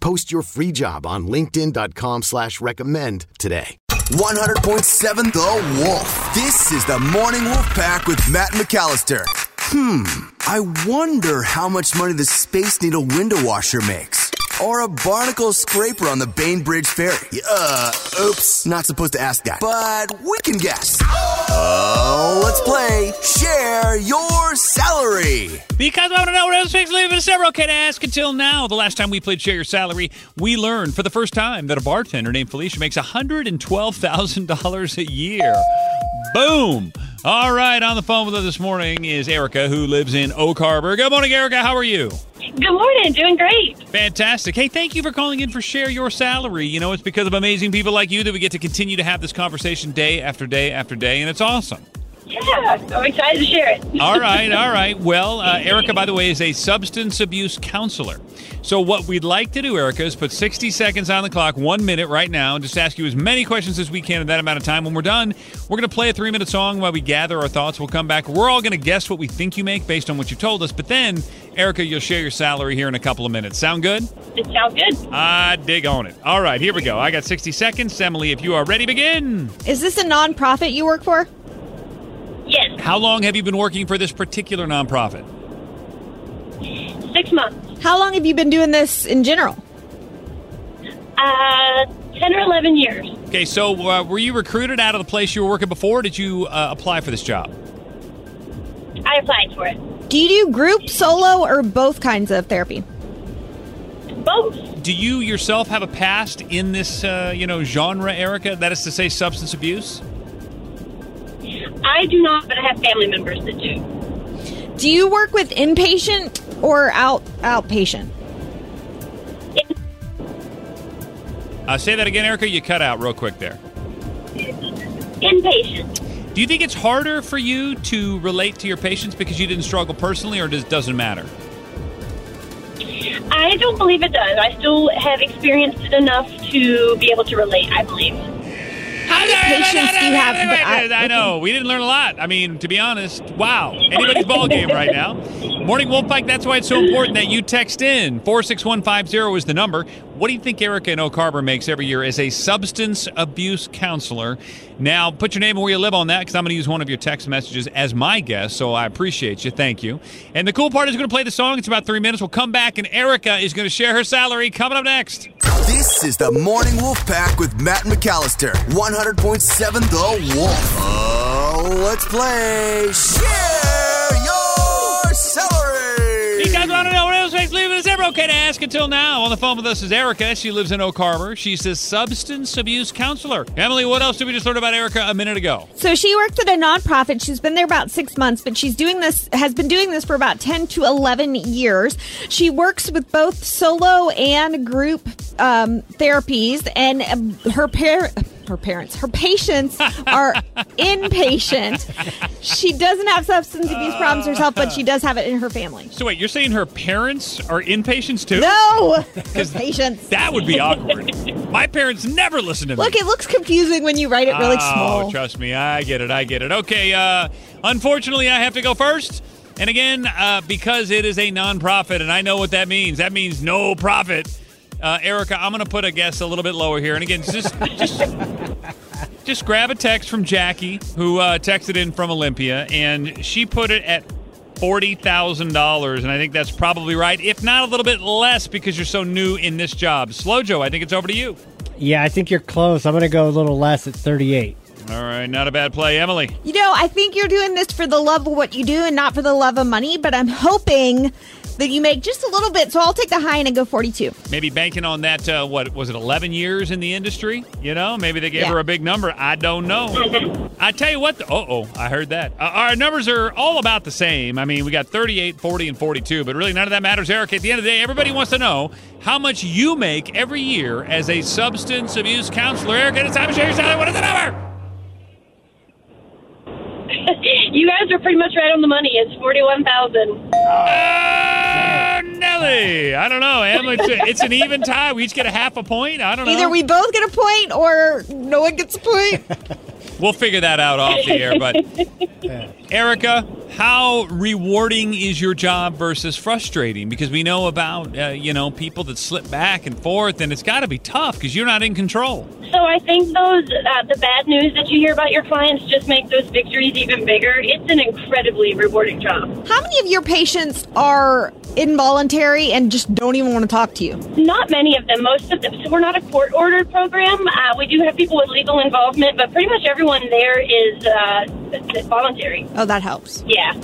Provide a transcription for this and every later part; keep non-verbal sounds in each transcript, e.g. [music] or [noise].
Post your free job on linkedin.com slash recommend today. 100.7 The Wolf. This is the Morning Wolf Pack with Matt McAllister. Hmm, I wonder how much money the Space Needle window washer makes. Or a barnacle scraper on the Bainbridge Ferry. Uh, oops, not supposed to ask that. But we can guess. Oh, let's play Share Your Salary. Because I want to know what else makes living is okay to ask until now. The last time we played Share Your Salary, we learned for the first time that a bartender named Felicia makes $112,000 a year. Boom! All right, on the phone with us this morning is Erica, who lives in Oak Harbor. Good morning, Erica. How are you? Good morning. Doing great. Fantastic. Hey, thank you for calling in for Share Your Salary. You know, it's because of amazing people like you that we get to continue to have this conversation day after day after day, and it's awesome. Yeah, [laughs] I'm excited to share it. All [laughs] right, all right. Well, uh, Erica, by the way, is a substance abuse counselor. So, what we'd like to do, Erica, is put 60 seconds on the clock, one minute right now, and just ask you as many questions as we can in that amount of time. When we're done, we're going to play a three minute song while we gather our thoughts. We'll come back. We're all going to guess what we think you make based on what you've told us. But then, Erica, you'll share your salary here in a couple of minutes. Sound good? It sounds good. I dig on it. All right, here we go. I got 60 seconds. Emily, if you are ready, begin. Is this a nonprofit you work for? Yes, How long have you been working for this particular nonprofit? six months. How long have you been doing this in general? Uh, 10 or 11 years. Okay, so uh, were you recruited out of the place you were working before? Or did you uh, apply for this job? I applied for it. Do you do group, solo, or both kinds of therapy? Both. Do you yourself have a past in this, uh, you know, genre, Erica? That is to say, substance abuse. I do not, but I have family members that do. Do you work with inpatient or out outpatient? Uh, say that again, Erica. You cut out real quick there. Inpatient. Do you think it's harder for you to relate to your patients because you didn't struggle personally, or does it doesn't matter? I don't believe it does. I still have experienced it enough to be able to relate, I believe. How many patients do you have? I, I know we didn't learn a lot. I mean, to be honest, wow, anybody's ball game right now. Morning Wolfpack. That's why it's so important that you text in four six one five zero is the number. What do you think Erica in Oak Harbor makes every year as a substance abuse counselor? Now, put your name and where you live on that because I'm going to use one of your text messages as my guest. So I appreciate you. Thank you. And the cool part is we're going to play the song. It's about three minutes. We'll come back and Erica is going to share her salary. Coming up next. This is the Morning Wolf Pack with Matt McAllister. 100.7 The Wolf. Oh, let's play Share Your Salary. You guys want to know okay to ask until now. On the phone with us is Erica. She lives in Oak Harbor. She's a substance abuse counselor. Emily, what else did we just learn about Erica a minute ago? So she works at a nonprofit. She's been there about six months, but she's doing this has been doing this for about ten to eleven years. She works with both solo and group um, therapies, and um, her par- her parents, her patients are inpatient. She doesn't have substance abuse problems herself, but she does have it in her family. So wait, you're saying her parents are inpatients too? No, [laughs] her patients. That would be awkward. My parents never listen to me. Look, it looks confusing when you write it really oh, small. trust me, I get it. I get it. Okay, uh, unfortunately, I have to go first. And again, uh, because it is a nonprofit, and I know what that means. That means no profit. Uh, Erica, I'm going to put a guess a little bit lower here. And again, just just just grab a text from Jackie, who uh, texted in from Olympia, and she put it at forty thousand dollars, and I think that's probably right, if not a little bit less, because you're so new in this job. Slow Joe, I think it's over to you. Yeah, I think you're close. I'm going to go a little less at 38. All right, not a bad play, Emily. You know, I think you're doing this for the love of what you do and not for the love of money, but I'm hoping that you make just a little bit. So I'll take the high end and go 42. Maybe banking on that. Uh, what was it? 11 years in the industry. You know, maybe they gave Yeah. her a big number. I don't know. I tell you what. Oh, oh, I heard that. Uh, our numbers are all about the same. I mean, we got 38, 40, and 42, but really none of that matters, Eric. At the end of the day, everybody wants to know how much you make every year as a substance abuse counselor. Eric, it's time to share your salary. What is the number? [laughs] you guys are pretty much right on the money. It's forty-one thousand. Uh, Nelly. I don't know, Em. It's, a- it's an even tie. We each get a half a point. I don't know. Either we both get a point or no one gets a point. [laughs] We'll figure that out off the air. But [laughs] Erica, how rewarding is your job versus frustrating? Because we know about uh, you know people that slip back and forth, and it's got to be tough because you're not in control. So I think those uh, the bad news that you hear about your clients just make those victories even bigger. It's an incredibly rewarding job. How many of your patients are involuntary and just don't even want to talk to you? Not many of them. Most of them. So we're not a court ordered program. Uh, we do have people with legal involvement, but pretty much everyone there is uh, voluntary. Oh, that helps. Yeah.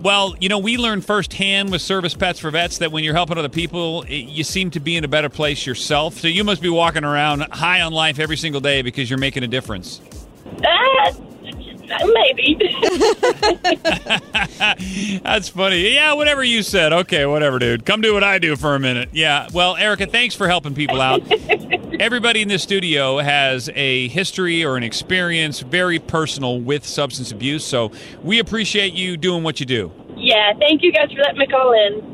Well, you know, we learned firsthand with Service Pets for Vets that when you're helping other people, it, you seem to be in a better place yourself. So you must be walking around high on life every single day because you're making a difference. uh, maybe. [laughs] That's funny. Yeah, whatever you said. Okay, whatever, dude. Come do what I do for a minute. Yeah. Well, Erica, thanks for helping people out. [laughs] Everybody in this studio has a history or an experience very personal with substance abuse, so we appreciate you doing what you do. yeah. Thank you guys for letting me call in.